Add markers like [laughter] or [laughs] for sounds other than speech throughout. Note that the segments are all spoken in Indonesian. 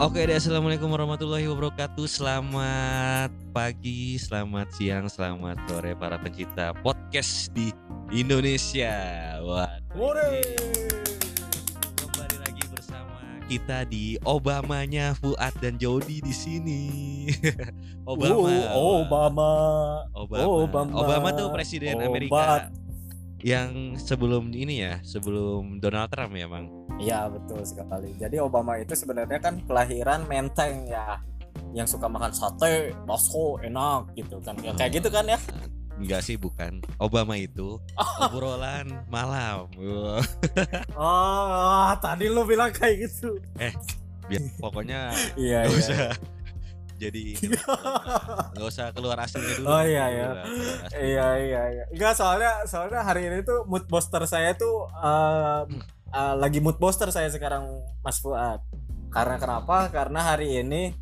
Oke deh, assalamualaikum warahmatullahi wabarakatuh. Selamat pagi, selamat siang, selamat sore para pencipta podcast di Indonesia. Wah, kembali lagi bersama kita di Obamanya Fuad dan Jody di sini. [laughs] Obama. Oh, Obama. Obama. Obama. Obama tuh presiden Obat. Amerika yang sebelum ini ya, sebelum Donald Trump ya, Bang. Iya betul sekali. Jadi Obama itu sebenarnya kan kelahiran menteng ya, yang suka makan sate, bakso, enak gitu kan. Ya, kayak gitu kan ya? Enggak sih, bukan. Obama itu [laughs] obrolan malam. Oh, [laughs] tadi lu bilang kayak gitu. biar pokoknya Iya iya. usah jadi [laughs] ini lah, nggak usah keluar aslinya dulu Oh, iya, iya. Iya iya iya. Enggak soalnya soalnya hari ini tuh mood booster saya tuh eh, eh, lagi mood booster saya sekarang Mas Fuad. Karena kenapa? Karena hari ini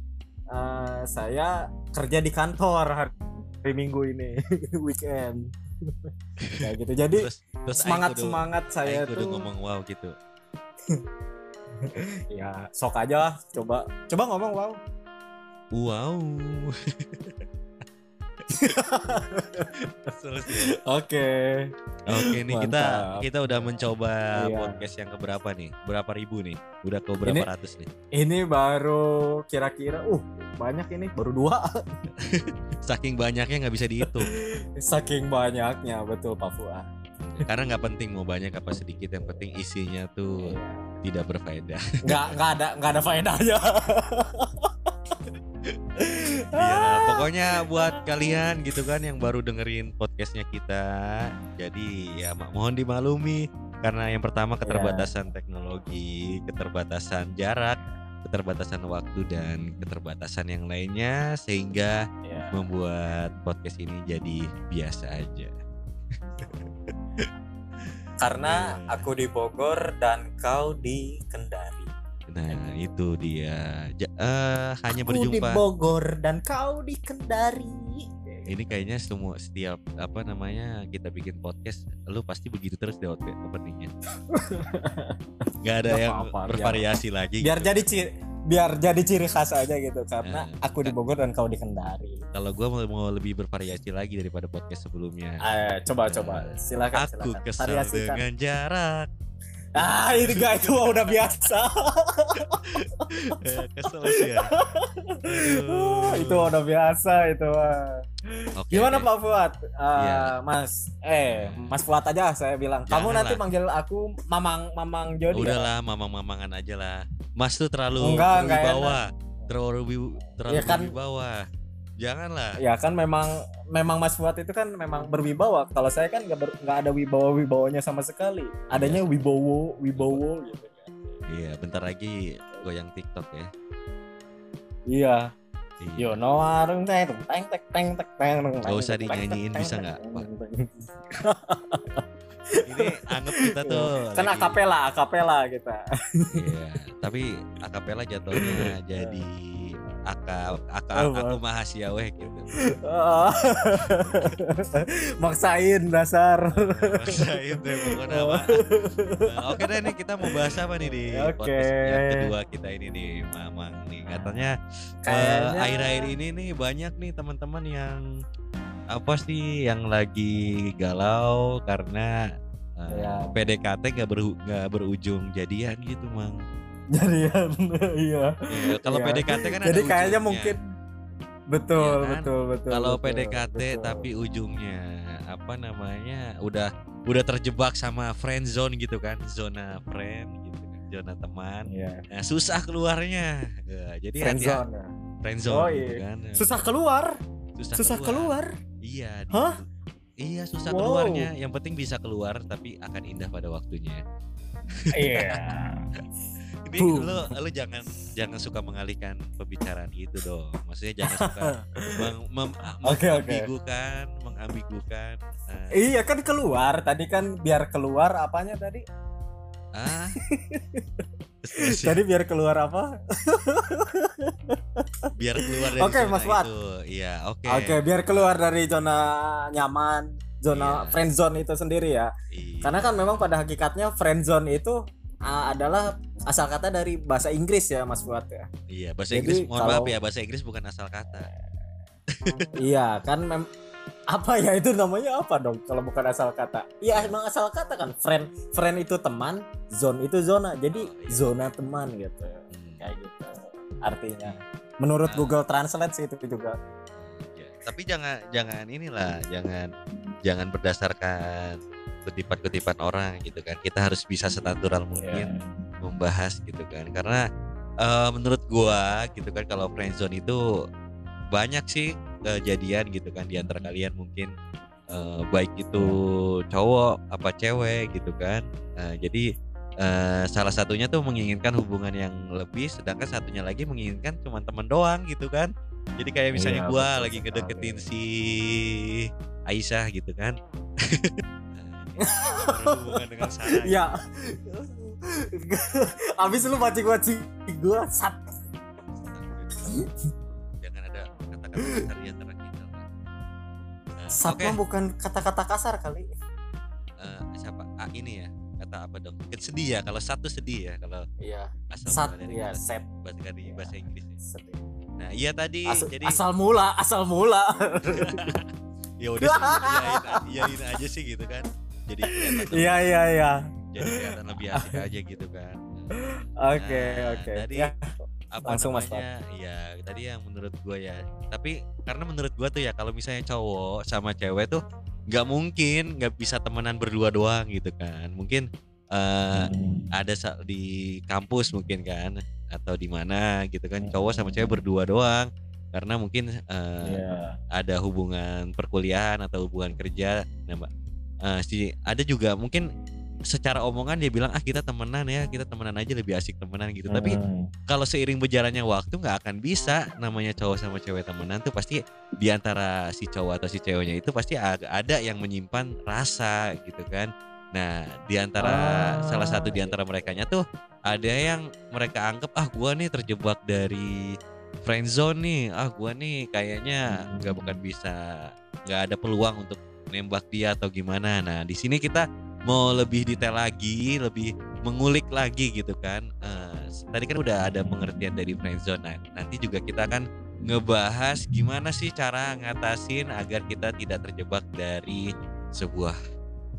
eh, saya kerja di kantor hari, hari Minggu ini [laughs] weekend. [laughs] Kayak gitu. Jadi terus terus semangat kudu- semangat saya kudu tuh ngomong wow gitu ya sok aja coba coba ngomong wow. Wow. [laughs] Oke. Oke nih kita kita udah mencoba Iya. podcast yang keberapa nih? Berapa ribu nih? Udah ke berapa Ini- ratus nih? Ini baru kira-kira uh banyak ini baru dua [laughs] Saking banyaknya nggak bisa dihitung. [laughs] saking banyaknya betul Pak Fuad. Karena nggak penting mau banyak apa sedikit, yang penting isinya tuh Iya. tidak berfaedah. nggak nggak ada nggak ada faedahnya Ya, pokoknya buat kalian gitu kan yang baru dengerin podcastnya kita, jadi ya mak- mohon dimaklumi karena yang pertama keterbatasan teknologi, keterbatasan jarak, keterbatasan waktu dan keterbatasan yang lainnya sehingga ya. membuat podcast ini jadi biasa aja. karena Iya. aku di Bogor dan kau di Kendari Nah itu dia Ja- eh, hanya aku di berjumpa. Bogor dan kau di Kendari Ini kayaknya semua setiap apa namanya kita bikin podcast, lu pasti begitu terus deh outfit openingnya. [laughs] Gak ada Gak yang biar- bervariasi lagi. biar gitu. jadi ciri biar jadi ciri khas aja gitu karena Eh, aku di Bogor dan kau di Kendari Kalau gua mau, mau lebih bervariasi lagi daripada podcast sebelumnya. Ayo, coba coba silakan Aku silakan kesal Variasikan. dengan jarak. Ah itu gak itu mah udah biasa [laughs] Eh, kesel sih ya. Aduh. itu udah biasa itu mah. Oke, Gimana. Pak Fuad? Eh, Iya. Mas, eh Mas Fuad aja saya bilang. Kamu nanti lah. manggil aku Mamang Mamang Jody. ya? Udahlah, mamang-mamangan aja lah. Mas tuh terlalu Enggak, enggak berwibawa. Terlalu terlalu Ya kan. berwibawa. Janganlah. Ya kan memang memang Mas Fuad itu kan memang berwibawa. Kalau saya kan nggak nggak ada wibawa-wibawanya sama sekali. Adanya ya. wibowo, wibowo gitu. Iya, bentar lagi goyang TikTok ya. Iya. Yo no warung teh teng tek teng tek teng. Gak usah dinyanyiin bisa nggak? Ini anggap kita tuh kan kapela, kapela akapela kita. Iya, tapi kapela jatuhnya jadi aka aka Apa? aku mahasia weh gitu. Maksain dasar. Maksain deh pokoknya apa. Nah, [laughs] Oke deh nih kita mau bahas apa nih di Oke. podcast yang kedua kita ini nih Mamang nih katanya eh, akhir-akhir ini nih banyak nih teman-teman yang apa sih yang lagi galau karena eh, Ya. PDKT nggak beru nggak berujung jadian gitu mang. [laughs] Jadian iya. Iya, kalau Iya. PDKT kan ada Jadi kayaknya ujungnya. mungkin betul Iya kan? betul betul. kalau betul, PDKT betul. tapi ujungnya apa namanya udah udah terjebak sama friend zone gitu kan zona friend gitu kan zona teman Iya. nah susah keluarnya Ya, jadi Friend hati-hati. zone. ya. friend zone Oh, gitu iya. kan Susah keluar. susah, Susah keluar. iya Hah? gitu. iya susah Wow. keluarnya yang penting bisa keluar tapi akan indah pada waktunya Iya. ini [laughs] Boom. lo lo jangan jangan suka mengalihkan pembicaraan gitu dong maksudnya jangan [laughs] suka meng, mem, Oke, oke. mengambigukan mengambigukan Nah, Iya kan keluar. Tadi kan biar keluar apanya tadi? ah [laughs] Tadi biar keluar apa? biar keluar dari Oke, zona Mas itu iya oke Oke, biar keluar dari zona nyaman, zona Iya. friend zone itu sendiri ya. Iya. Karena kan memang pada hakikatnya friend zone itu uh, adalah asal kata dari bahasa Inggris ya Mas Fuad ya. Iya, bahasa Jadi Inggris mohon maaf kalau- ya, bahasa Inggris bukan asal kata. [laughs] iya kan mem apa ya itu namanya apa dong kalau bukan asal kata? Iya emang asal kata kan friend friend itu teman, zone itu zona. Jadi Oh, iya. zona teman gitu. Hmm. Kayak gitu. Artinya menurut Nah. Google Translate sih itu juga. Ya, Tapi jangan jangan inilah, jangan jangan berdasarkan kutipan-kutipan orang gitu kan. Kita harus bisa senatural Iya. mungkin membahas gitu kan. Karena eh, menurut gua gitu kan kalau friendzone itu banyak sih kejadian gitu kan di antara kalian mungkin eh, baik itu cowok apa cewek gitu kan. Nah, jadi eh, salah satunya tuh menginginkan hubungan yang lebih sedangkan satunya lagi menginginkan cuma teman doang gitu kan. Jadi kayak misalnya Iya, gua betul lagi ngedeketin si Aisyah gitu kan. [laughs] Nah, ini [laughs] berhubungan dengan Sarah Ya. Abis lu mancing-mancing gua sat. jangan ada kata-kata kasar di antara kita. Nah, Sat Oke, mah bukan kata-kata kasar kali. eh, siapa? Ah, ini ya kata apa dong? Mungkin sedih ya. Kalau satu sedih ya. Kalau Iya. asal Sat mula dari ya kata- set. bahasa dari Iya. bahasa Inggris. ya. Sedih. Nah, iya tadi As- jadi asal mula, asal mula. ya udah iyain, iyain aja sih gitu kan. Jadi Iya iya iya. Jadi kelihatan lebih asik aja gitu kan. Oke Nah, oke. tadi Ya. apa Langsung, Mas namanya ya tadi yang menurut gua ya tapi karena menurut gua tuh ya kalau misalnya cowok sama cewek tuh nggak mungkin nggak bisa temenan berdua doang gitu kan mungkin eh ada sa- di kampus mungkin kan atau di mana gitu kan cowok sama cewek berdua doang karena mungkin eh, Iya. ada hubungan perkuliahan atau hubungan kerja nah mbak eh, si ada juga mungkin secara omongan dia bilang ah kita temenan ya kita temenan aja lebih asik temenan gitu tapi Hmm. kalau seiring berjalannya waktu nggak akan bisa namanya cowok sama cewek temenan tuh pasti di antara si cowok atau si ceweknya itu pasti ada yang menyimpan rasa gitu kan nah di antara Ah, salah satu di iya. antara mereka tuh ada yang mereka anggap ah gua nih terjebak dari friend zone nih ah gua nih kayaknya nggak bukan bisa nggak ada peluang untuk nembak dia atau gimana nah di sini kita mau lebih detail lagi lebih mengulik lagi gitu kan. Eh, tadi kan udah ada pengertian dari friendzone nah, nanti juga kita akan ngebahas gimana sih cara ngatasin agar kita tidak terjebak dari sebuah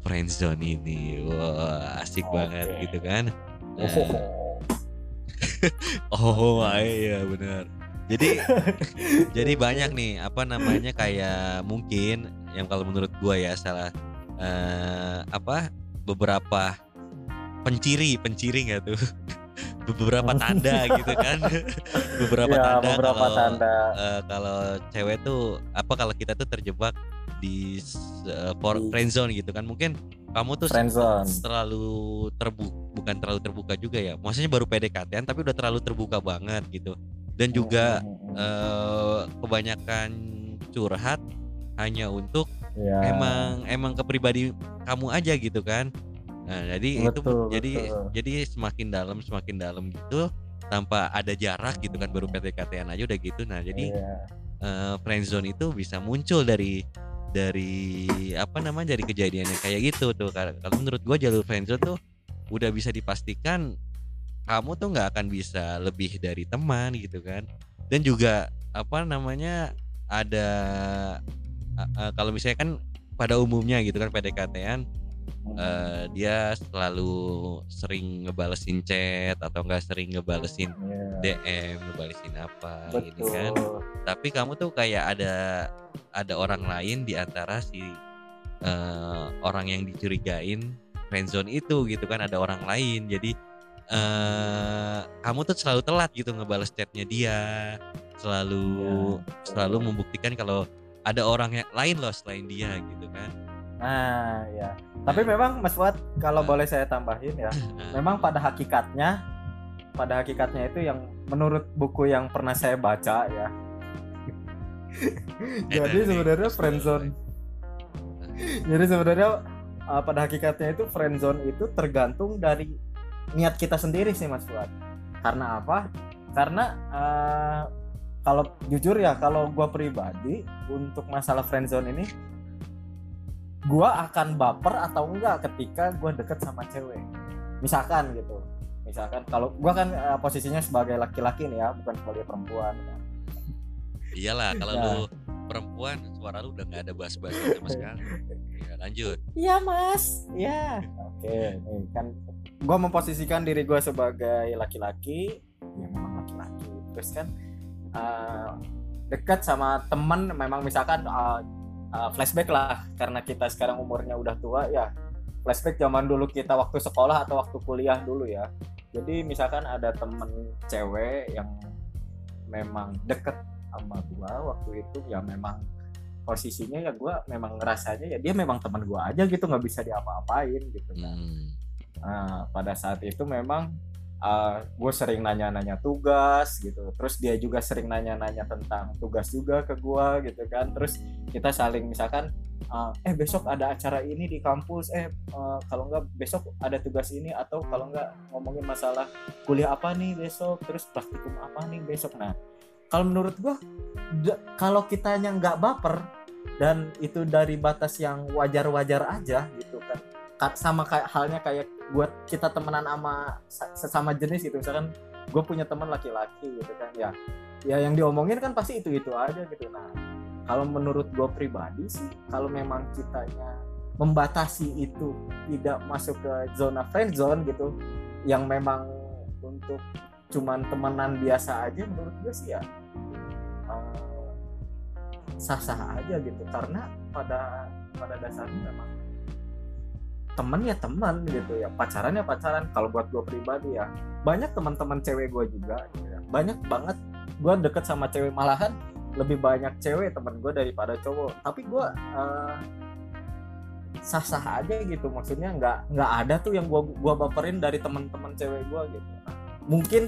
friendzone ini. Wah asik Oke. banget gitu kan. Oh. [laughs] oh iya benar. Jadi [laughs] jadi banyak nih apa namanya kayak mungkin yang kalau menurut gua ya salah eh, apa beberapa penciri penciri nggak tuh? [laughs] Beberapa tanda gitu kan. [laughs] Beberapa Ya, tanda beberapa kalau tanda. eh, kalau cewek tuh apa kalau kita tuh terjebak di uh, friend zone gitu kan. Mungkin kamu tuh terlalu terbuka bukan terlalu terbuka juga ya. Maksudnya baru PDKT tapi udah terlalu terbuka banget gitu. Dan juga Hmm, eh, kebanyakan curhat hanya untuk ya. emang emang ke pribadi kamu aja gitu kan nah jadi itu Betul, jadi betul. jadi semakin dalam semakin dalam gitu tanpa ada jarak gitu kan baru PDKT-an aja udah gitu nah jadi Iya. eh, friendzone itu bisa muncul dari dari apa namanya dari kejadian yang kayak gitu tuh kalau menurut gua jalur friendzone tuh udah bisa dipastikan kamu tuh nggak akan bisa lebih dari teman gitu kan dan juga apa namanya ada a- kalau misalnya kan pada umumnya gitu kan PDKT-an eh, dia selalu sering ngebalesin chat atau enggak sering ngebalesin Iya. DM ngebalesin apa ini kan Betul. tapi kamu tuh kayak ada ada orang lain di antara si eh, orang yang dicurigain friendzone itu gitu kan ada orang lain jadi eh kamu tuh selalu telat gitu ngebales chatnya dia selalu selalu membuktikan kalau ada orang yang lain loh selain dia gitu kan Nah, ya. Tapi memang Mas Fuad kalau boleh saya tambahin ya, memang pada hakikatnya pada hakikatnya itu yang menurut buku yang pernah saya baca ya. [laughs] Jadi sebenarnya Gus friendzone Jadi sebenarnya uh, pada hakikatnya itu friendzone itu tergantung dari niat kita sendiri sih Mas Fuad. Karena apa? Karena uh, kalau jujur ya kalau gua pribadi untuk masalah friendzone ini gua akan baper atau enggak ketika gua deket sama cewek. Misalkan gitu. misalkan kalau gua kan uh, posisinya sebagai laki-laki nih ya bukan sebagai perempuan kan. iyalah kalau Nah. lu perempuan suara lu udah nggak ada bass-bass sama [laughs] sekali ya lanjut Iya mas, iya. Oke, nih kan gue memposisikan diri gue sebagai laki-laki, ya memang laki-laki. Terus kan uh, dekat sama teman, memang misalkan uh, uh, flashback lah, karena kita sekarang umurnya udah tua ya. Flashback zaman dulu kita waktu sekolah atau waktu kuliah dulu ya. Jadi misalkan ada temen cewek yang memang deket sama gua waktu itu ya memang posisinya ya gua memang ngerasanya ya dia memang teman gua aja gitu nggak bisa diapa-apain gitu kan. Hmm. Nah, pada saat itu memang gue sering nanya-nanya tugas gitu. Terus dia juga sering nanya-nanya tentang tugas juga ke gua gitu kan. Terus kita saling misalkan uh, eh besok ada acara ini di kampus, eh uh, kalau enggak besok ada tugas ini atau kalau enggak ngomongin masalah kuliah apa nih besok, terus praktikum apa nih besok. Nah, kalau menurut da- kalau kitanya nggak baper dan itu dari batas yang wajar-wajar aja gitu kan Ka- sama kayak halnya kayak buat kita temenan sama sa- sesama jenis gitu. Misalkan gue punya teman laki-laki gitu kan ya. Ya yang diomongin kan pasti itu itu aja gitu. Nah kalau menurut gue pribadi sih kalau memang kitanya membatasi itu tidak masuk ke zona friend zone gitu yang memang untuk cuman temenan biasa aja menurut gue sih ya eh, sah-sah aja gitu. Karena pada pada dasarnya memang temen ya teman gitu ya pacaran ya pacaran. Kalau buat gue pribadi ya banyak teman-teman cewek gue juga gitu ya. banyak banget. Gue deket sama cewek malahan lebih banyak cewek temen gue daripada cowok. Tapi gue eh, sah-sah aja gitu. Maksudnya nggak nggak ada tuh yang gue gua baperin dari teman-teman cewek gue gitu. Mungkin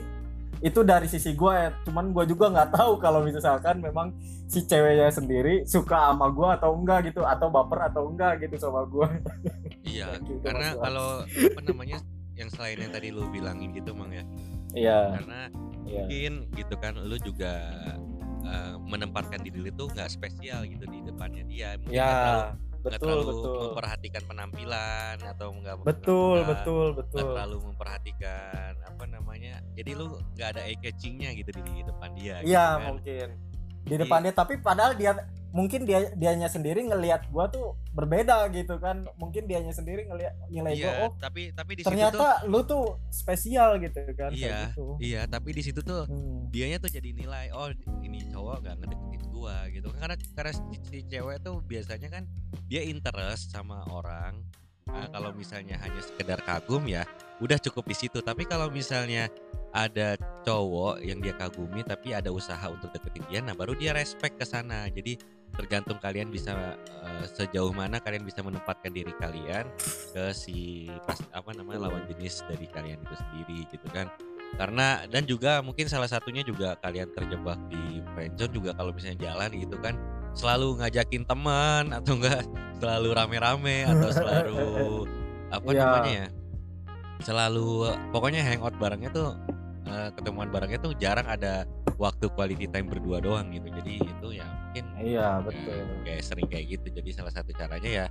itu dari sisi gue ya. Cuman gue juga nggak tahu kalau misalkan memang si ceweknya sendiri suka sama gue atau enggak gitu atau baper atau enggak gitu sama gue [laughs] Iya, Gitu, karena kalau apa namanya yang selain yang tadi lu bilangin gitu mang ya, iya. Karena iya. mungkin gitu kan lu juga eh, menempatkan diri lu tuh nggak spesial gitu di depannya dia, mungkin nggak terlalu, ya nggak betul terlalu betul. memperhatikan penampilan atau nggak betul betul betul. terlalu memperhatikan apa namanya, jadi lu nggak ada eye catchingnya gitu di depan dia. gitu iya kan. mungkin. Di depannya tapi padahal dia mungkin dia dianya sendiri ngelihat gua tuh berbeda gitu kan. Mungkin dianya sendiri ngelihat nilai gua Iya, oh tapi tapi di situ tuh, ternyata lu tuh spesial gitu kan Iya, gitu. iya, tapi di situ tuh Hmm. dianya tuh jadi nilai oh ini cowok gak ngedeketin gua gitu. Karena karena si, si cewek tuh biasanya kan dia interest sama orang. Nah, kalau misalnya hanya sekedar kagum ya udah cukup di situ. Tapi kalau misalnya ada cowok yang dia kagumi tapi ada usaha untuk deketin dia nah baru dia respect ke sana. Jadi tergantung kalian bisa eh, sejauh mana kalian bisa menempatkan diri kalian ke si pas apa namanya lawan jenis dari kalian itu sendiri gitu kan karena dan juga mungkin salah satunya juga kalian terjebak di friendzone juga kalau misalnya jalan gitu kan selalu ngajakin teman atau enggak selalu rame-rame atau selalu apa Iya. namanya ya selalu pokoknya hangout barengnya tuh eh, ketemuan barengnya tuh jarang ada waktu quality time berdua doang gitu jadi itu ya mungkin iya eh, betul. kayak sering kayak gitu. Jadi salah satu caranya ya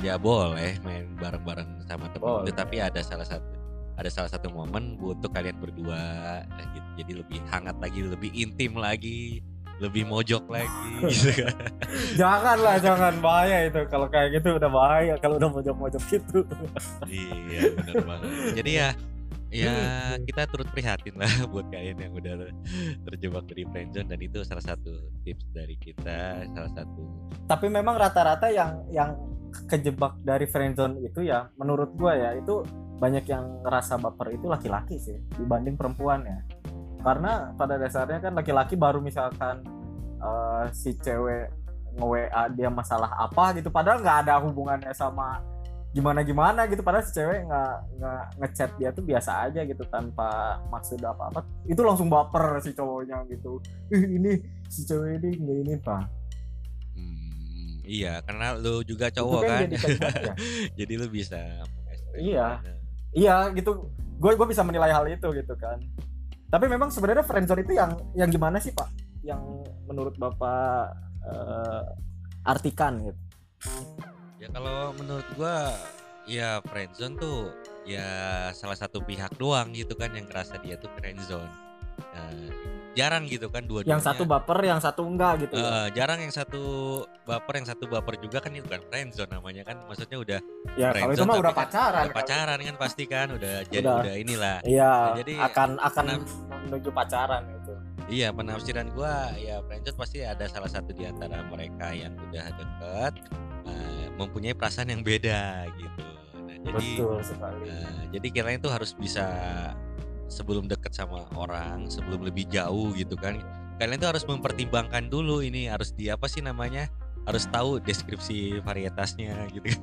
ya boleh main bareng-bareng sama temen Boleh. itu tapi ada salah satu ada salah satu momen untuk kalian berdua gitu. jadi lebih hangat lagi lebih intim lagi lebih mojok lagi [laughs] gitu kan. Jangan lah jangan. Bahaya itu. Kalau kayak gitu udah bahaya kalau udah mojok-mojok gitu. Iya benar banget. Jadi ya ya kita turut prihatin lah [laughs] buat kalian yang udah terjebak di friendzone dan itu salah satu tips dari kita salah satu tapi memang rata-rata yang yang kejebak dari friendzone itu ya menurut gua ya itu banyak yang ngerasa baper itu laki-laki sih dibanding perempuan ya. Karena pada dasarnya kan laki-laki baru misalkan eh, si cewek nge-WA dia masalah apa gitu padahal nggak ada hubungannya sama gimana gimana gitu padahal si cewek nggak nggak ngechat dia tuh biasa aja gitu tanpa maksud apa apa itu langsung baper si cowoknya gitu. Ih ini si cewek ini nggak ini pak. Hmm, iya karena lu juga itu cowok kan, jadi kejebak ya. [laughs] Jadi lu bisa. Iya. iya gitu. Gue gue bisa menilai hal itu gitu kan. Tapi memang sebenarnya friendzone itu yang yang gimana sih pak? Yang menurut bapak eh, artikan gitu ya kalau menurut gua ya friendzone tuh ya salah satu pihak doang gitu kan yang ngerasa dia tuh friendzone. Nah, jarang gitu kan dua yang satu baper yang satu enggak gitu ya. Eh, jarang yang satu baper yang satu baper juga kan itu bukan friendzone namanya kan maksudnya udah ya kalau itu friendzone mah udah kan pacaran udah pacaran kan pasti kan udah [laughs] jadi Udah. udah inilah iya Jadi, akan akan menuju pacaran itu Iya penafsiran gua ya friendzone pasti ada salah satu di antara mereka yang udah deket eh, mempunyai perasaan yang beda gitu. Nah jadi betul sekali eh, jadi kalian tuh harus bisa sebelum deket sama orang sebelum lebih jauh gitu kan kalian tuh harus mempertimbangkan dulu ini harus di apa sih namanya harus tahu deskripsi varietasnya gitu [laughs]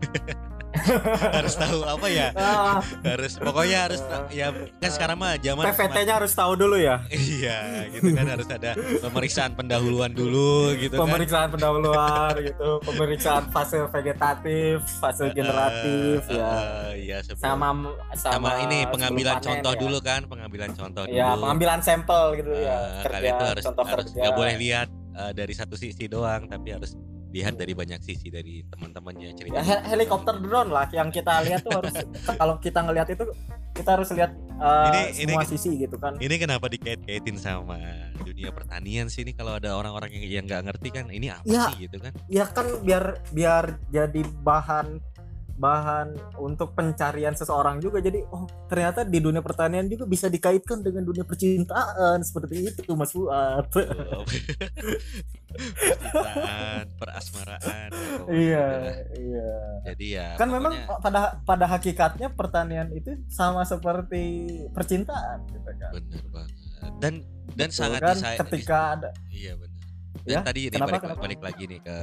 harus tahu apa ya ah, harus pokoknya harus ya kan sekarang mah zaman PVT-nya harus tahu dulu ya Iya, gitu kan harus ada pemeriksaan pendahuluan dulu gitu kan. pemeriksaan pendahuluan gitu pemeriksaan fase vegetatif fase generatif Eh, ya iya sebelum- sama sama, sama ini pengambilan contoh ya. dulu kan, pengambilan contoh ya dulu. pengambilan sampel gitu Eh, ya kerja kalian tuh harus harus kerja nggak boleh lihat eh, dari satu sisi doang, tapi harus lihat dari banyak sisi dari teman-temannya cerita. ya, he- helikopter drone lah yang kita lihat tuh harus [laughs] kalau kita ngelihat itu kita harus lihat uh, Ini- ini- semua sisi gitu kan Ini kenapa dikait-kaitin sama dunia pertanian sih ini kalau ada orang-orang yang yang nggak ngerti kan ini apa Ya. sih gitu kan? ya kan biar biar jadi bahan bahan untuk pencarian seseorang juga jadi oh ternyata di dunia pertanian juga bisa dikaitkan dengan dunia percintaan seperti itu Mas Fuad Oh. [laughs] Percintaan, perasmaraan. oh, iya lah. iya Jadi ya kan memang pokoknya- pada pada hakikatnya pertanian itu sama seperti percintaan gitu kan bener banget dan dan Betul sangat kan disay- ketika ada iya benar dan Ya, tadi ini kenapa, balik, kenapa? balik lagi nih ke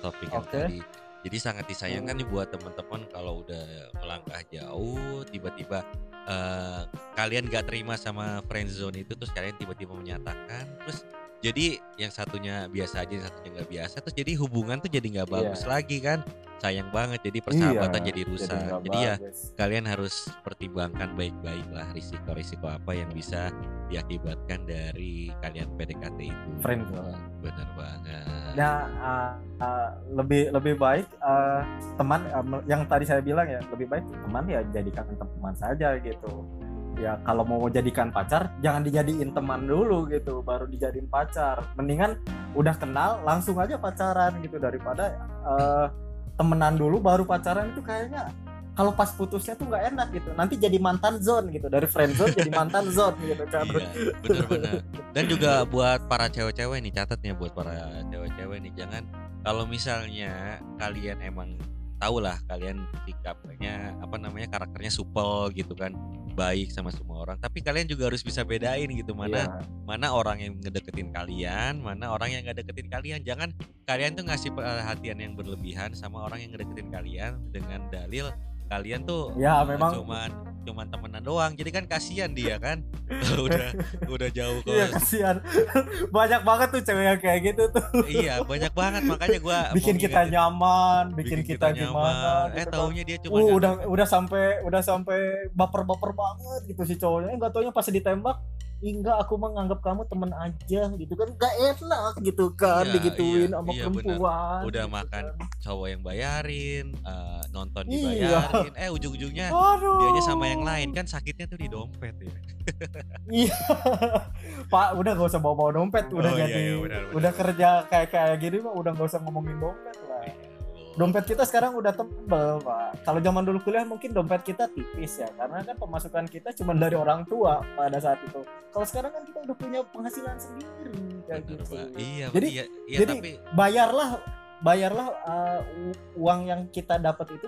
topik yang Oke. tadi jadi sangat disayangkan nih buat teman-teman kalau udah melangkah jauh tiba-tiba eh, kalian gak terima sama friend zone itu terus kalian tiba-tiba menyatakan terus jadi yang satunya biasa aja yang satunya nggak biasa terus jadi hubungan tuh jadi nggak bagus lagi kan sayang banget jadi persahabatan Iya, jadi rusak nggak jadi ya kalian harus pertimbangkan baik-baik lah risiko-risiko apa yang bisa diakibatkan dari kalian PDKT itu. Friend. Bener banget. Nah, uh, uh, lebih lebih baik uh, teman uh, yang tadi saya bilang ya lebih baik teman ya jadikan teman saja gitu. Ya kalau mau jadikan pacar jangan dijadiin teman dulu gitu, baru dijadiin pacar. Mendingan udah kenal langsung aja pacaran gitu daripada uh, temenan dulu baru pacaran itu kayaknya kalau pas putusnya tuh nggak enak gitu. Nanti jadi mantan zone gitu dari friend zone jadi mantan zone gitu kan. Iya, bener-bener. Dan juga buat para cewek-cewek nih catatnya buat para cewek-cewek nih jangan kalau misalnya kalian emang tahu lah kalian sikapnya apa namanya karakternya supel gitu kan baik sama semua orang tapi kalian juga harus bisa bedain gitu mana Iya. mana orang yang ngedeketin kalian, mana orang yang nggak deketin kalian. Jangan kalian tuh ngasih perhatian yang berlebihan sama orang yang ngedeketin kalian dengan dalil kalian tuh Ya, eh, memang- cuman cuman temenan doang. Jadi kan kasihan dia kan [laughs] udah udah jauh ke Iya kasihan. [laughs] Banyak banget tuh cewek yang kayak gitu tuh. iya banyak banget makanya gua [laughs] bikin kita nyaman, bikin, kita, gimana Eh gitu taunya dia cuma Uh, udah udah sampai udah sampai baper-baper banget gitu si cowoknya. Enggak taunya pas ditembak, "Ih, enggak aku menganggap kamu temen aja gitu kan. Enggak enak gitu kan Iya, digituin iya, sama iya, perempuan. udah gitu makan kan. cowok yang bayarin, eh, nonton Iya. dibayarin. Eh ujung-ujungnya dianya sama yang lain kan sakitnya tuh di dompet ya. [laughs] Iya. Pak, udah gak usah bawa-bawa dompet, udah Oh, iya, jadi iya, benar, benar. udah kerja kayak kayak gini mah udah gak usah ngomongin dompet lah. Dompet kita sekarang udah tebel pak kalau zaman dulu kuliah mungkin dompet kita tipis ya karena kan pemasukan kita cuma dari orang tua pada saat itu kalau sekarang kan kita udah punya penghasilan sendiri kayak Bener, gitu Pak. Iya, Jadi- iya, iya jadi- tapi bayarlah bayarlah uh, uang yang kita dapat itu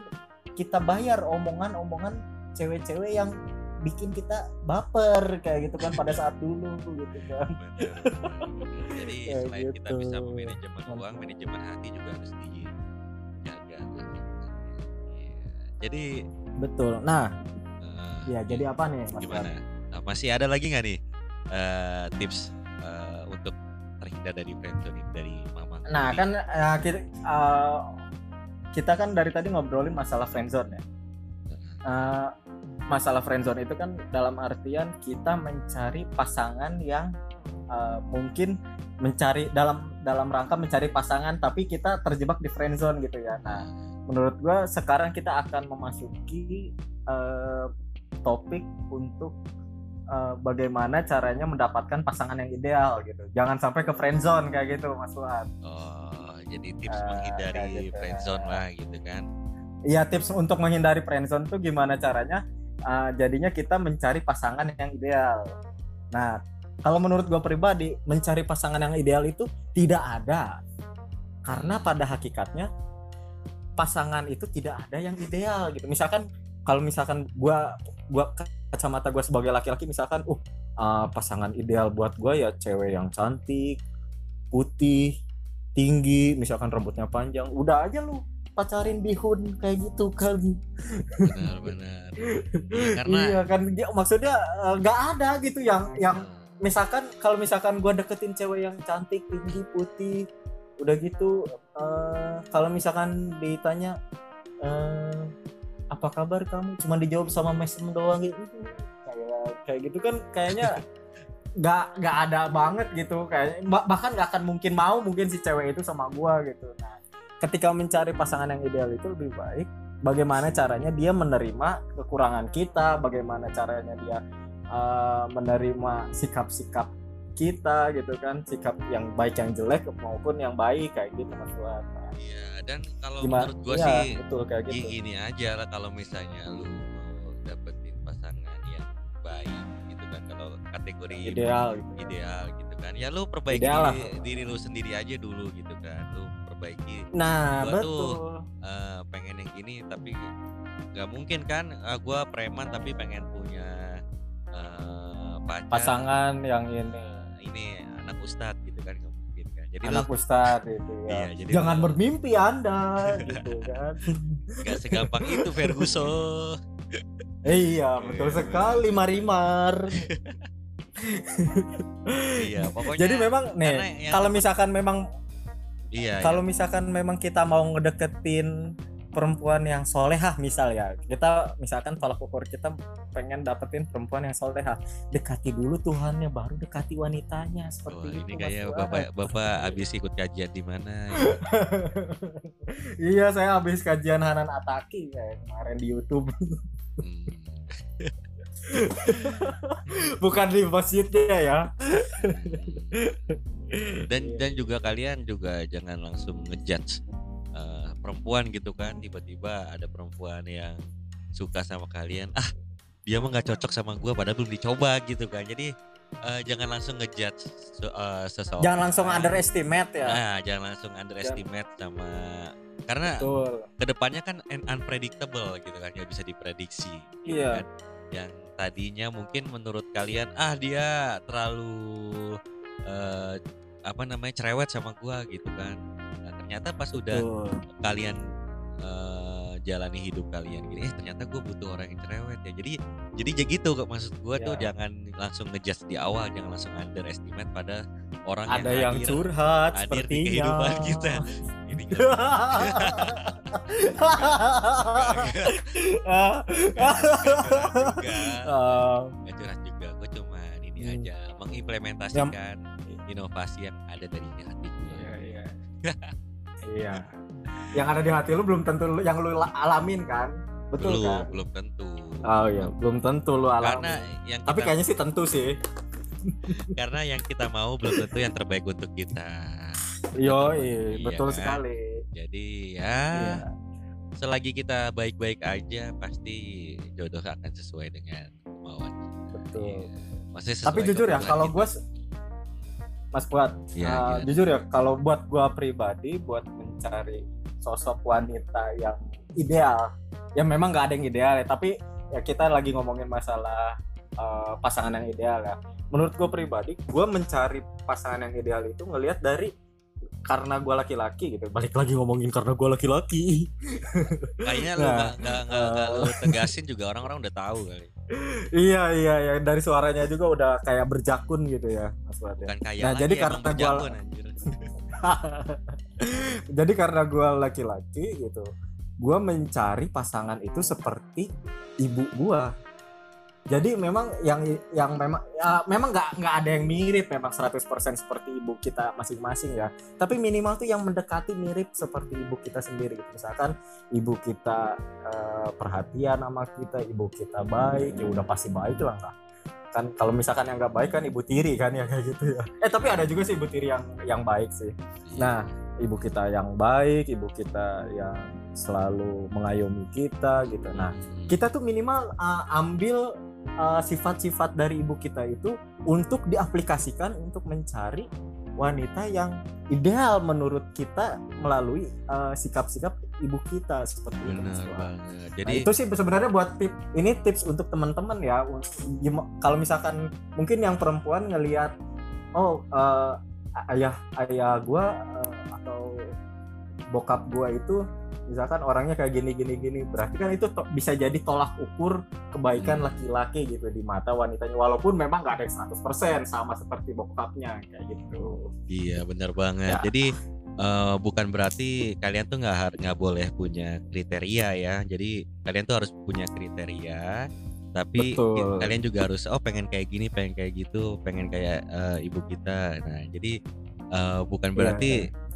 kita bayar omongan-omongan cewek-cewek yang bikin kita baper kayak gitu kan pada saat dulu gitu kan bener. Jadi selain kita gitu. bisa memanajemen uang, manajemen hati juga harus dijaga. Jadi betul nah eh, ya jadi apa nih mas gimana? Nah, masih ada lagi nggak nih eh, tips eh, untuk terhindar dari friendzone dari mama? Nah kan eh, kita, eh, kita kan dari tadi ngobrolin masalah friendzone ya. Eh, masalah friendzone itu kan dalam artian kita mencari pasangan yang eh, mungkin mencari dalam dalam rangka mencari pasangan tapi kita terjebak di friendzone gitu ya. Nah menurut gua sekarang kita akan memasuki eh, topik untuk uh, bagaimana caranya mendapatkan pasangan yang ideal gitu. Jangan sampai ke friendzone kayak gitu Mas Fuad. Oh, jadi tips Ah, menghindari gitu. friendzone lah gitu kan. Iya tips untuk menghindari friendzone tuh gimana caranya? Uh, jadinya kita mencari pasangan yang ideal. Nah, kalau menurut gue pribadi, mencari pasangan yang ideal itu tidak ada. Karena pada hakikatnya pasangan itu tidak ada yang ideal gitu. Misalkan kalau misalkan gua gua kacamata gue sebagai laki-laki misalkan, uh uh, pasangan ideal buat gue ya cewek yang cantik, putih, tinggi, misalkan rambutnya panjang, udah aja lu pacarin bihun kayak gitu kan. Benar-benar. Iya, [laughs] karena iya kan dia maksudnya eh, nggak ada gitu yang yang misalkan kalau misalkan gue deketin cewek yang cantik tinggi putih udah gitu eh, kalau misalkan ditanya eh, apa kabar kamu? Cuma dijawab sama mesem doang gitu. Kayak kayak gitu kan kayaknya [laughs] nggak nggak ada banget gitu. Kayak bah- bahkan nggak akan mungkin mau mungkin si cewek itu sama gua gitu. Nah ketika mencari pasangan yang ideal itu lebih baik bagaimana caranya dia menerima kekurangan kita bagaimana caranya dia uh, menerima sikap-sikap kita gitu kan sikap yang baik yang jelek maupun yang baik kayak gitu mas Fuad. Nah, Iya, dan kalau gimana? menurut gua Iya, sih betul kayak gi- gitu gini aja lah kalau misalnya lu mau dapetin pasangan yang baik gitu kan kalau kategori ideal gitu ideal gitu kan. Ya lu perbaiki Ideal lah. diri, diri lu sendiri aja dulu gitu kan lu perbaiki. Nah Gua tuh betul. eh, pengen yang gini tapi nggak mungkin kan eh, gua preman tapi pengen punya pacar. Pasangan yang ini ini anak ustad gitu kan nggak mungkin kan. Jadi anak lu ustadz itu ya. Iya, jadi jangan lu- bermimpi anda [laughs] gitu kan. Nggak segampang itu Ferguson. Iya betul Iya. sekali marimar. Iya pokoknya jadi memang nih yang kalau misalkan memang iya. kalau misalkan memang kita mau ngedeketin perempuan yang solehah misal ya kita misalkan tolak ukur kita pengen dapetin perempuan yang solehah. Dekati dulu Tuhannya baru dekati wanitanya. Seperti ini itu Mas kayak bapak bapak abis ikut kajian di mana ya? [laughs] iya saya habis kajian Hanan Ataki kayak kemarin di YouTube. Hmm. [laughs] bukan di masjidnya ya. Dan dan juga kalian juga jangan langsung ngejudge perempuan gitu kan tiba-tiba ada perempuan yang suka sama kalian ah dia mah nggak cocok sama gua padahal belum dicoba gitu kan. Jadi eh, jangan langsung ngejudge eh, seseorang. Jangan langsung underestimate ya. Nah jangan langsung underestimate sama karena betul. ke depannya kan un- unpredictable gitu kan nggak bisa diprediksi gitu Iya. kan. yang tadinya mungkin menurut kalian ah dia terlalu eh, apa namanya cerewet sama gua gitu kan ternyata pas udah kalian eh, jalani hidup kalian gini eh ternyata gue butuh orang yang cerewet ya jadi jadi ya gitu kok maksud gua tuh Ya. jangan langsung ngejudge di awal jangan langsung underestimate pada orang ada yang yang hadir, curhat hadir di kehidupan kita [laughs] ini Um, nggak curhat juga gue cuma ini Hmm. aja mengimplementasikan inovasi yang ada dari hati gue Iya, iya. [laughs] iya. Yang ada di hati lu belum tentu lu- yang lu la- alamin kan? Betul belum kan? belum tentu Oh iya, belum tentu lu alamin. karena yang Tapi kita, kayaknya sih tentu sih. [laughs] karena yang kita mau belum tentu yang terbaik untuk kita Yo, Iya betul kan? sekali. jadi ya Iya. selagi kita baik-baik aja pasti jodoh akan sesuai dengan kemauan kita. Betul. Maksudnya Tapi jujur ya, kalau gue Mas buat Iya, uh, gimana? jujur ya kalau buat gua pribadi buat mencari sosok wanita yang ideal. Ya memang nggak ada yang ideal ya tapi ya kita lagi ngomongin masalah uh, pasangan yang ideal ya. Menurut gue pribadi gue mencari pasangan yang ideal itu ngelihat dari karena gue laki-laki gitu. Balik lagi ngomongin karena gue laki-laki. Kayaknya lu Nah, nggak nggak nggak nggak lu tegasin juga orang-orang udah tahu kali. Iya iya iya. Dari suaranya juga udah kayak berjakun gitu ya Mas Fuad ya. bukan kayak Nah, lagi jadi karena anjir. [laughs] [laughs] jadi karena gue laki-laki gitu gue mencari pasangan itu seperti ibu gue jadi memang yang yang memang ya memang nggak nggak ada yang mirip memang 100% seperti ibu kita masing-masing ya. Tapi minimal tuh yang mendekati mirip seperti ibu kita sendiri gitu. Misalkan ibu kita uh, perhatian sama kita ibu kita baik ya udah pasti baik lah kan kalau misalkan yang nggak baik kan ibu tiri kan ya kayak gitu ya. Eh tapi ada juga sih ibu tiri yang yang baik sih. Nah ibu kita yang baik ibu kita yang selalu mengayomi kita gitu. Nah kita tuh minimal uh, ambil uh, sifat-sifat dari ibu kita itu untuk diaplikasikan untuk mencari wanita yang ideal menurut kita melalui uh, sikap-sikap ibu kita seperti Benar itu. banget. Nah, Jadi itu sih sebenarnya buat tip ini tips untuk teman-teman ya. Kalau misalkan mungkin yang perempuan ngelihat oh uh, ayah ayah gua uh, atau bokap gua itu misalkan orangnya kayak gini gini gini berarti kan itu to- bisa jadi tolak ukur kebaikan Hmm. laki-laki gitu di mata wanitanya walaupun memang nggak ada yang 100% sama seperti bokapnya kayak gitu. iya benar banget. Ya. Jadi eh, bukan berarti kalian tuh nggak nggak boleh punya kriteria ya. Jadi kalian tuh harus punya kriteria. Tapi Betul. kalian juga harus oh pengen kayak gini, pengen kayak gitu, pengen kayak eh, ibu kita. Nah jadi eh, bukan Iya, berarti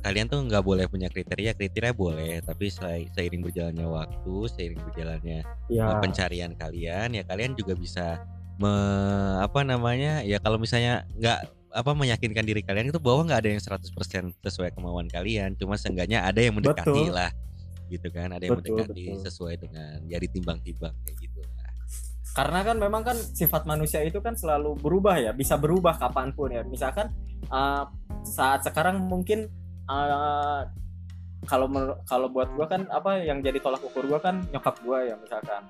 kalian tuh nggak boleh punya kriteria. Kriteria boleh, tapi se- seiring berjalannya waktu, seiring berjalannya Ya, pencarian kalian ya kalian juga bisa me, apa namanya ya kalau misalnya nggak apa meyakinkan diri kalian itu bahwa nggak ada yang 100% sesuai kemauan kalian cuma seenggaknya ada yang mendekati Betul. lah gitu kan ada yang Betul, mendekati betul. sesuai dengan ya ditimbang-timbang kayak gitu karena kan memang kan sifat manusia itu kan selalu berubah ya bisa berubah kapan pun ya misalkan uh, saat sekarang mungkin uh, kalau kalau buat gua kan apa yang jadi tolak ukur gua kan nyokap gua ya misalkan.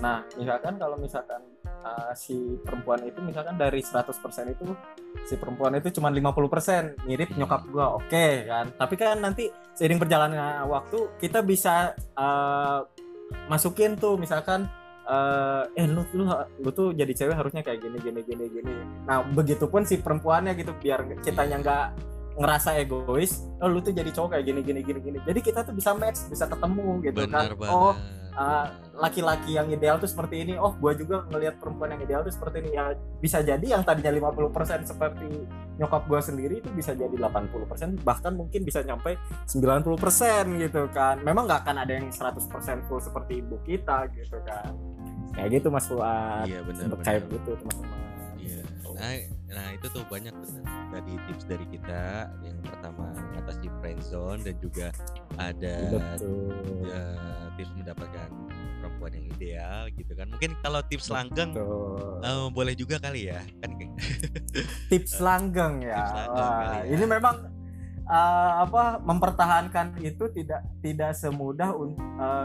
Nah misalkan kalau misalkan uh, si perempuan itu misalkan dari 100% itu si perempuan itu cuma 50% mirip nyokap gua oke kan. Tapi kan nanti seiring berjalannya waktu kita bisa uh, masukin tuh misalkan eh eh lu lu lu tuh jadi cewek harusnya kayak gini gini gini gini. Nah begitupun si perempuannya gitu biar kitanya nggak ngerasa egois oh lu tuh jadi cowok kayak gini gini gini gini. Jadi kita tuh bisa match bisa ketemu gitu benar kan banget. Oh benar. laki-laki yang ideal tuh seperti ini. Oh gua juga ngelihat perempuan yang ideal tuh seperti ini. Ya bisa jadi yang tadinya 50% seperti nyokap gua sendiri itu bisa jadi 80% bahkan mungkin bisa nyampe 90% gitu kan. Memang nggak akan ada yang 100% full seperti ibu kita gitu kan. Kayak gitu mas Fuad iya benar benar. kayak gitu teman-teman. Nah, nah itu tuh banyak benar tadi tips dari kita. Yang pertama mengatasi friend zone dan juga ada ya, tips mendapatkan perempuan yang ideal gitu kan. Mungkin kalau tips langgeng eh, boleh juga kali ya. Kan [laughs] tips langgeng ya. Tips langgeng Wah, kali ya. Ini memang uh, apa mempertahankan itu tidak tidak semudah untuk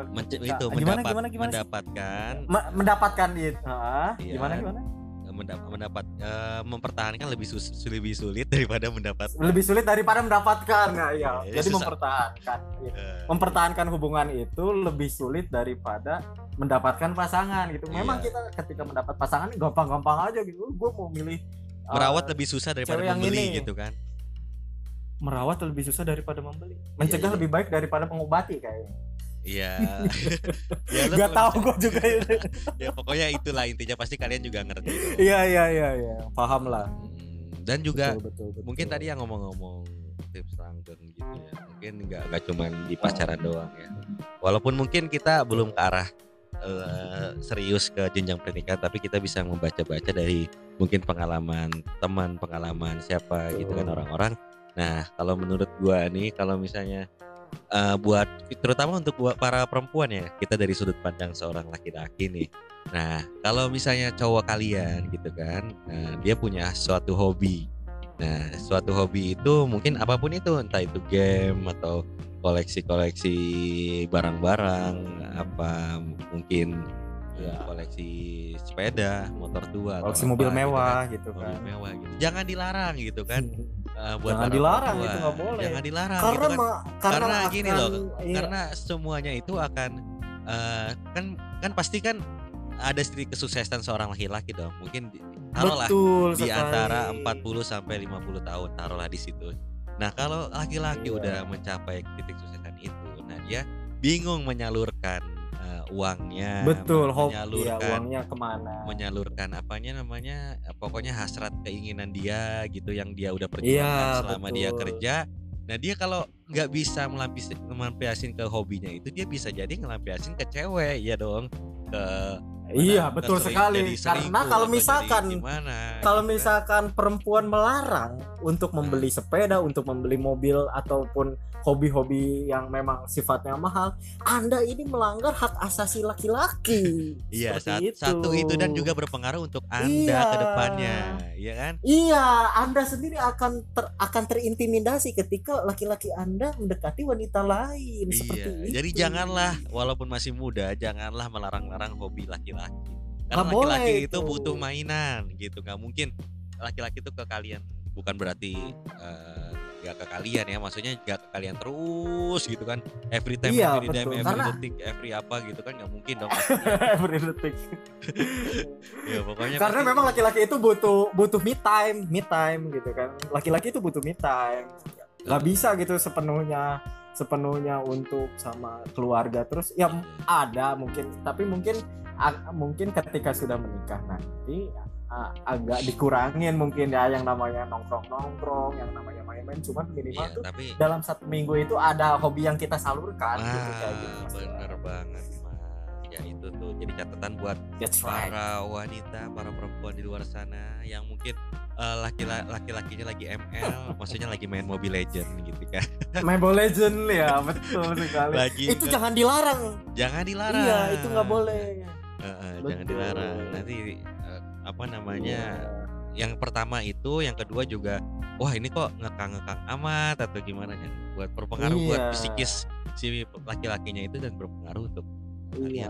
menc- Ketika- itu gimana, mendapat gimana, gimana sih? mendapatkan mendapatkan itu. Ah, Iya. Gimana gimana? Mendap- mendapat eh, mempertahankan lebih sus- lebih sulit daripada mendapat Lebih sulit daripada mendapatkan ya. iya. Iya, Jadi susah. mempertahankan. Iya. eh, Mempertahankan hubungan itu lebih sulit daripada mendapatkan pasangan gitu. Memang Iya. kita ketika mendapat pasangan gampang-gampang aja gitu. Gue mau milih uh, merawat lebih susah daripada membeli ini. gitu kan. merawat lebih susah daripada membeli. Mencegah iya. lebih baik daripada mengobati kayaknya. Iya. [laughs] ya, lu Gak bisa- gue juga [laughs] ya pokoknya itulah intinya pasti kalian juga ngerti. Iya iya iya iya, paham lah. Hmm, Dan juga Betul, betul, betul. mungkin tadi yang ngomong-ngomong tips langgeng gitu ya mungkin nggak nggak cuman di pacaran doang ya walaupun mungkin kita belum ke arah eh, serius ke jenjang pernikahan tapi kita bisa membaca-baca dari mungkin pengalaman teman pengalaman siapa gitu kan orang-orang nah kalau menurut gua nih kalau misalnya eh, buat terutama untuk buat para perempuan ya kita dari sudut pandang seorang laki-laki nih nah kalau misalnya cowok kalian gitu kan nah, dia punya suatu hobi Nah, suatu hobi itu mungkin apa pun itu, entah itu game atau koleksi-koleksi barang-barang, apa mungkin ya, koleksi sepeda, motor tua, atau Koleksi apa mobil gitu mewah kan. gitu mobil kan. mewah gitu. Jangan dilarang gitu kan. [laughs] eh, buat Jangan dilarang, perempuan. itu nggak boleh. Jangan dilarang Karena gitu kan. karena, Karena gini akan- loh, iya, Karena semuanya itu akan eh, kan kan pasti kan ada sedikit kesuksesan seorang laki-laki dong. Mungkin taruhlah betul di sekali. antara 40 sampai 50 tahun taruhlah di situ. Nah, kalau laki-laki Iya. udah mencapai titik kesuksesan itu, nah dia bingung menyalurkan uangnya, betul ya, menyalurkan uangnya ke mana menyalurkan apanya namanya eh, pokoknya hasrat keinginan dia gitu yang dia udah perjuangkan Iya, selama dia betul. kerja. Nah, dia kalau nggak bisa melampiasin melampiasin ke hobinya itu dia bisa jadi ngelampiasin ke cewek ya dong ke Iya, betul sekali. jadi Karena kalau misalkan- gimana, Kalau kan. misalkan perempuan melarang untuk membeli sepeda, untuk membeli mobil ataupun hobi-hobi yang memang sifatnya mahal, Anda ini melanggar hak asasi laki-laki. Iya, Seperti sat- satu itu dan juga berpengaruh untuk Anda Iya. ke depannya, ya kan? Iya, Anda sendiri akan ter- akan terintimidasi ketika laki-laki Anda mendekati wanita lain seperti Iya, itu. jadi janganlah walaupun masih muda, janganlah melarang-larang hobi laki-laki. Karena Nggak boleh laki-laki itu itu. butuh mainan gitu, nggak mungkin laki-laki itu ke kalian bukan berarti eh, nggak ke kalian ya, maksudnya nggak ke kalian terus gitu kan, every time, Iya, every time, betul. every Karena- detik, every apa gitu kan nggak mungkin dong. [laughs] Every detik. [laughs] ya pokoknya Karena memang laki-laki itu butuh butuh me time, me time gitu kan. Laki-laki itu butuh me time. Gak bisa gitu sepenuhnya sepenuhnya untuk sama keluarga terus ya ada mungkin tapi mungkin mungkin ketika sudah menikah nanti agak dikurangin mungkin ya yang namanya nongkrong-nongkrong yang namanya main-main cuman minimal Iya, tuh tapi dalam satu minggu itu ada hobi yang kita salurkan gitu kayak gitu. ah, bener banget mas. Ya itu tuh jadi catatan buat That's right. para wanita, para perempuan di luar sana yang mungkin eh, laki laki-lakinya lagi ML, maksudnya lagi main Mobile Legend gitu kan. [laughs] Mobile Legend ya betul sekali. Lagi itu ke- jangan dilarang. jangan dilarang. Iya, itu nggak boleh. Heeh, jangan Betul. dilarang. Nanti eh, apa namanya? Iya. Yang pertama itu, yang kedua juga wah ini kok ngekang-ngekang amat atau gimana kan buat berpengaruh buat Iya. psikis si laki-lakinya itu dan berpengaruh untuk kalian Iya.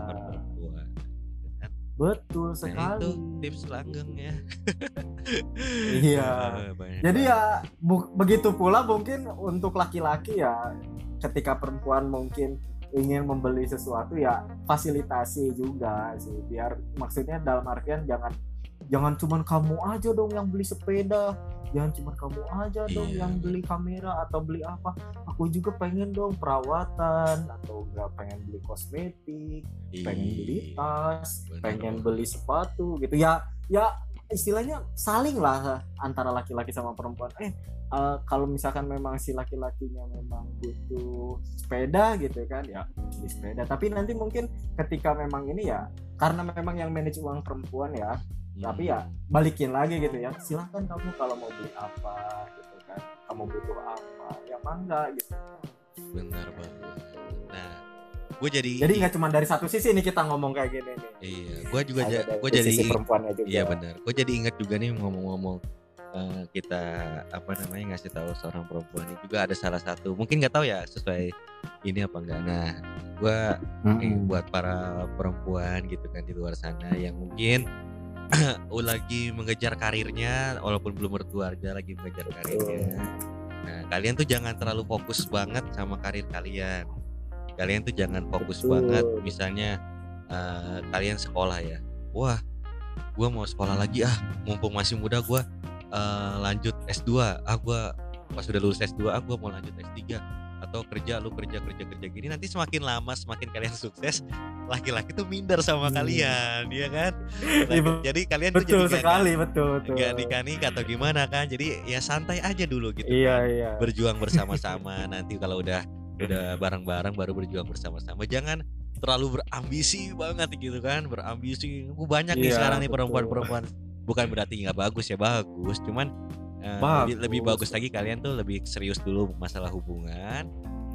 Betul Nah sekali. itu tips langgeng ya. [laughs] Iya. Eh, banyak Jadi ya bu- begitu pula mungkin untuk laki-laki ya ketika perempuan mungkin ingin membeli sesuatu ya fasilitasi juga sih biar maksudnya dalam artian jangan jangan cuman kamu aja dong yang beli sepeda. Jangan cuman kamu aja dong Iya. yang beli kamera atau beli apa. Aku juga pengen dong perawatan atau enggak pengen beli kosmetik pengen beli Iya, tas, bener. pengen beli sepatu gitu. Ya ya istilahnya saling lah antara laki-laki sama perempuan. Eh eh, kalau misalkan memang si laki-lakinya memang butuh sepeda gitu kan ya beli sepeda. Tapi nanti mungkin ketika memang ini ya karena memang yang manage uang perempuan ya tapi ya balikin lagi gitu ya silahkan kamu kalau mau beli apa gitu kan kamu butuh apa ya mangga gitu benar banget. Nah, gue jadi jadi nggak cuma dari satu sisi nih kita ngomong kayak gini nih iya, gue juga ja, gue jadi perempuannya juga iya benar. Gue jadi ingat juga nih ngomong-ngomong eh, kita apa namanya ngasih tahu seorang perempuan ini juga ada salah satu mungkin nggak tahu ya sesuai ini apa enggak. Nah, gue Mm-mm. buat para perempuan gitu kan di luar sana yang mungkin [clears throat] lagi mengejar karirnya walaupun belum berkeluarga lagi mengejar karirnya. Nah, kalian tuh jangan terlalu fokus banget sama karir kalian. Kalian tuh jangan fokus Betul. banget misalnya eh, kalian sekolah ya. Wah, gua mau sekolah lagi ah, mumpung masih muda gua eh, lanjut S2. Ah, gua pas sudah lulus S2, ah gua mau lanjut S3 atau kerja lu kerja kerja kerja gini nanti semakin lama semakin kalian sukses laki-laki tuh minder sama Hmm. kalian ya kan? Iya, jadi kalian tuh betul jadi nggak- sekali betul betul. nggak nikah nikah atau gimana kan? Jadi ya santai aja dulu gitu iya kan. iya. Berjuang [laughs] bersama-sama nanti kalau udah udah bareng-bareng baru berjuang bersama-sama. Jangan terlalu berambisi banget gitu kan berambisi. Gue banyak nih Iya, sekarang nih betul. perempuan-perempuan. Bukan berarti nggak bagus ya bagus. Cuman Bagus. lebih, lebih bagus lagi kalian tuh lebih serius dulu masalah hubungan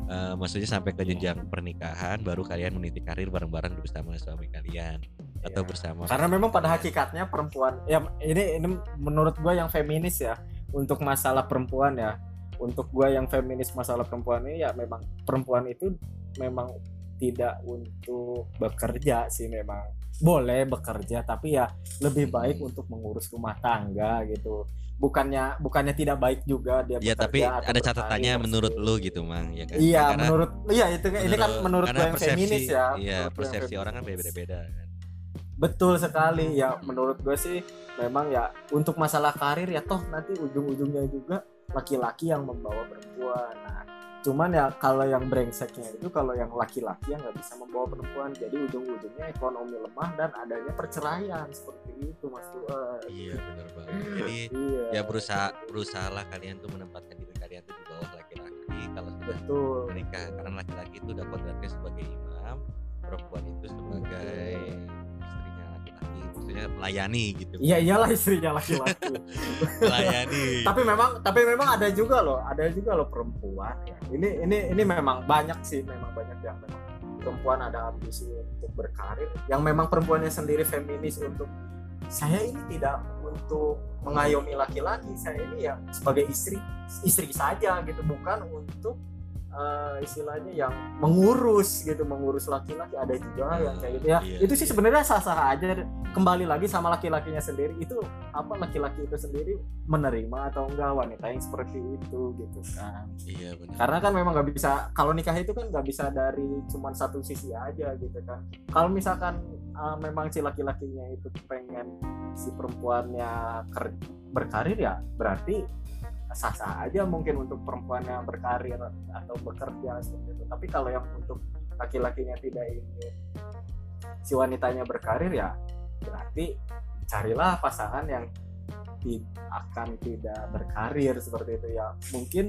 Eh, maksudnya sampai ke Iya. jenjang pernikahan baru kalian meniti karir bareng-bareng bersama suami kalian atau Iya. bersama karena memang pada hakikatnya perempuan ya ini ini menurut gue yang feminis ya untuk masalah perempuan ya untuk gue yang feminis masalah perempuan ini ya memang perempuan itu memang tidak untuk bekerja sih memang boleh bekerja tapi ya lebih baik Hmm. untuk mengurus rumah tangga gitu bukannya bukannya tidak baik juga dia ya tapi ada catatannya menurut lu gitu mang ya kan? Iya Karena- menurut iya itu kan ini kan menurut gue yang feminis ya. iya menurut persepsi orang kan beda-beda kan. Betul sekali ya menurut gue sih memang ya untuk masalah karir ya toh nanti ujung-ujungnya juga laki-laki yang membawa perempuan. Nah, cuman ya kalau yang brengseknya itu kalau yang laki-laki yang nggak bisa membawa perempuan jadi ujung-ujungnya ekonomi lemah dan adanya perceraian seperti itu mas Fuad. iya benar banget [laughs] jadi Iya. ya berusaha berusahalah kalian tuh menempatkan diri kalian tuh di bawah laki-laki kalau sudah betul menikah karena laki-laki itu udah kodratnya sebagai imam perempuan itu sebagai maksudnya melayani gitu. Iya iyalah istrinya laki-laki. [laughs] Melayani. Tapi memang tapi memang ada juga loh ada juga loh perempuan. Ya. ini ini ini memang banyak sih memang banyak yang memang perempuan ada ambisi untuk berkarir. Yang memang perempuannya sendiri feminis untuk saya ini tidak untuk mengayomi laki-laki saya ini ya sebagai istri istri saja gitu. Bukan untuk eh, istilahnya yang mengurus gitu mengurus laki-laki ada juga yang kayak gitu. Ya Iya, itu sih iya. sebenarnya sah-sah aja. Kembali lagi sama laki-lakinya sendiri itu apa laki-laki itu sendiri menerima atau enggak wanita yang seperti itu gitu kan. Iya benar. Karena kan memang nggak bisa kalau nikah itu kan nggak bisa dari cuman satu sisi aja gitu kan. Kalau misalkan uh, memang si laki-lakinya itu pengen si perempuannya berkarir ya berarti sah-sah aja mungkin untuk perempuannya berkarir atau bekerja seperti itu. Tapi kalau yang untuk laki-lakinya tidak ingin si wanitanya berkarir ya berarti carilah pasangan yang akan tidak berkarir seperti itu. Ya mungkin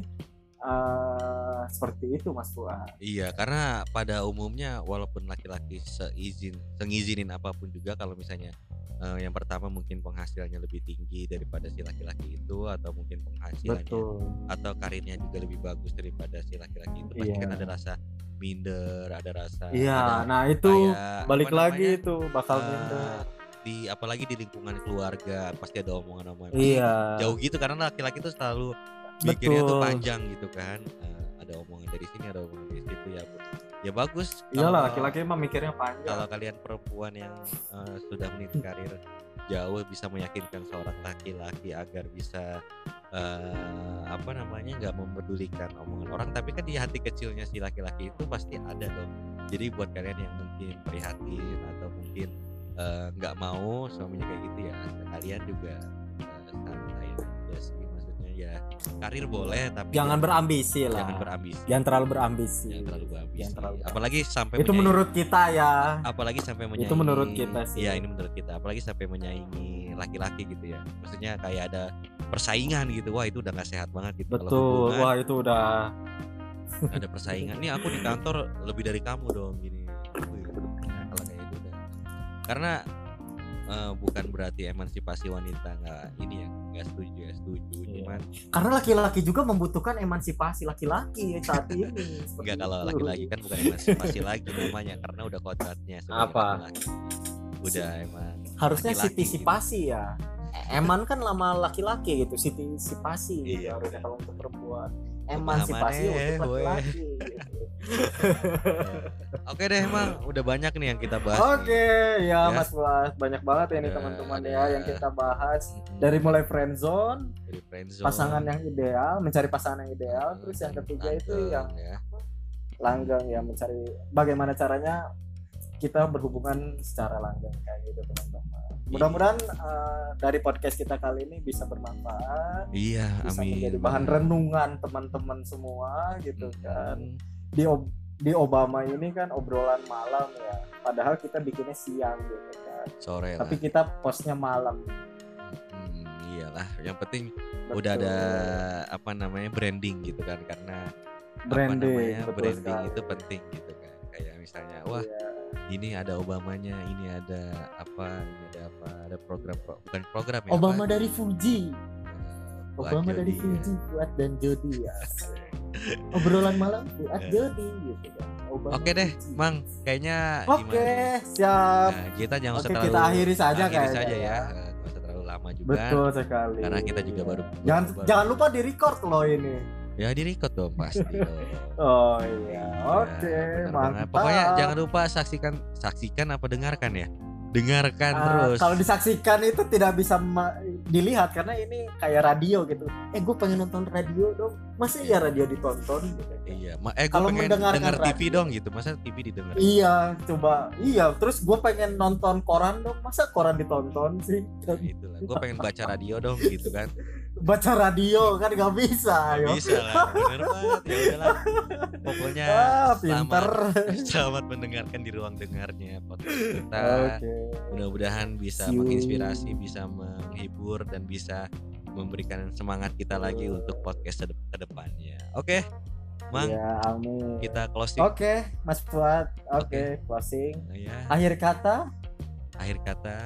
eh, seperti itu Mas Fuad. Iya, karena pada umumnya walaupun laki-laki seizin sengizinin apa pun juga kalau misalnya eh, yang pertama mungkin penghasilannya lebih tinggi daripada si laki-laki itu atau mungkin penghasilannya betul. atau karirnya juga lebih bagus daripada si laki-laki itu. Pasti Iya. kan ada rasa minder, ada rasa iya ada nah itu kayak, balik lagi namanya, itu bakal eh, minder di apalagi di lingkungan keluarga pasti ada omongan-omongan iya. jauh gitu karena laki-laki tuh selalu mikirnya tuh Betul. panjang gitu kan. Eh, ada omongan dari sini ada omongan dari situ ya ya bagus. Iyalah laki-laki emang mikirnya panjang. kalau kalian perempuan yang eh, sudah meniti karir jauh bisa meyakinkan seorang laki-laki agar bisa eh, apa namanya nggak mempedulikan omongan orang. Tapi kan di hati kecilnya si laki-laki itu pasti ada dong. Jadi buat kalian yang mungkin prihatin atau mungkin eh, nggak mau suaminya kayak gitu ya kalian juga ya karir boleh tapi jangan berambisi lah jangan berambisi jangan terlalu berambisi jangan terlalu berambisi Jangan terlalu berambisi. apalagi sampai itu menyaingi- menurut kita ya apalagi sampai menyaingi Itu menurut kita sih. Iya, ini menurut kita. Apalagi sampai menyaingi laki-laki gitu ya. Maksudnya kayak ada persaingan gitu. Wah, itu udah gak sehat banget gitu. Betul hubungan wah itu udah ada persaingan. Nih aku di kantor lebih dari kamu dong gini. Kalau kayak itu udah. Karena eh, bukan berarti emansipasi wanita nggak ini ya nggak setuju ya setuju Iya. cuman karena laki-laki juga membutuhkan emansipasi laki-laki saat ini [laughs] nggak kalau laki-laki kan bukan emansipasi lagi namanya karena udah kodratnya Apa? laki-laki. udah emang harusnya laki-laki gitu. sitisipasi ya eman kan lama laki-laki gitu sitisipasi gitu Iya, harusnya kalau untuk perempuan emansipasi untuk laki-laki. [laughs] Oke deh emang udah banyak nih yang kita bahas. Oke, nih. ya, Ya. Mas Fuad, banyak banget ya Ada- teman-teman ya yang kita bahas dari mulai friendzone, dari friendzone, pasangan yang ideal, mencari pasangan yang ideal, eh, terus yang ketiga itu langgeng, yang ya. langgeng ya mencari bagaimana caranya kita berhubungan secara langgeng kayak gitu teman-teman. Mudah-mudahan eh, dari podcast kita kali ini bisa bermanfaat, Iya, bisa amin. menjadi bahan renungan teman-teman semua gitu kan. Di ob- di Obama ini kan obrolan malam ya, padahal kita bikinnya siang gitu kan. Sore Tapi lah. kita postnya malam. Hmm, iyalah, yang penting udah ada apa namanya branding gitu kan karena branding, apa namanya betul branding sekali. itu penting gitu kan. Kayak misalnya, wah Iya. ini ada Obamanya, ini ada apa, ini ada apa, ada program pro- bukan program ya. Obama apa? dari Fuji. Eh, buat Obama dari Jody, ya. Fuji, Fuad dan Jody ya. Obrolan malam Fuad Eh. Jody gitu kan. Oke deh. Mang, kayaknya Oke, gimana? siap. Nah, kita jangan Oke, usah terlalu kita akhiri saja akhiri kayaknya saja ya. ya. Eh, nggak usah terlalu lama juga. Betul sekali. Karena kita juga baru- Jangan baru- jangan lupa di record loh ini. Ya di record dong pasti. [laughs] Oh iya. Oke, benar banget. mantap. Pokoknya jangan lupa saksikan saksikan apa dengarkan ya. Dengarkan Ah, terus. Kalau disaksikan itu tidak bisa dilihat karena ini kayak radio gitu. Eh, gue pengen nonton radio dong. Masa iya radio ditonton? Gitu. Iya, eh gue pengen mendengarkan denger TV radio. dong gitu. Masa TV didengar? Iya, coba. Iya, terus gue pengen nonton koran dong. Masa koran ditonton sih? Nah, itulah. Gue pengen baca radio dong gitu kan. [laughs] Baca radio kan gak bisa. Nggak yo. bisa lah, bener banget. Ya udahlah. Pokoknya Ah, pinter. selamat, selamat mendengarkan di ruang dengarnya podcast kita. Oke. Mudah-mudahan bisa See you. menginspirasi, bisa menghibur dan bisa memberikan semangat kita lagi Betul. untuk podcast ke depannya. Oke. Mang, Ya, amin. kita closing Oke, Mas Fuad. Oke, closing. ya. Akhir kata, Akhir kata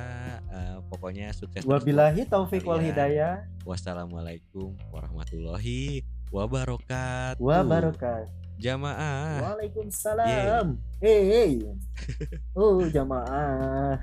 eh, pokoknya sukses wabillahi taufik wal hidayah Wassalamualaikum warahmatullahi wabarakatuh. wa barakatuh. Jamaah. Waalaikumsalam. Hey, hey. [laughs] Oh, jamaah.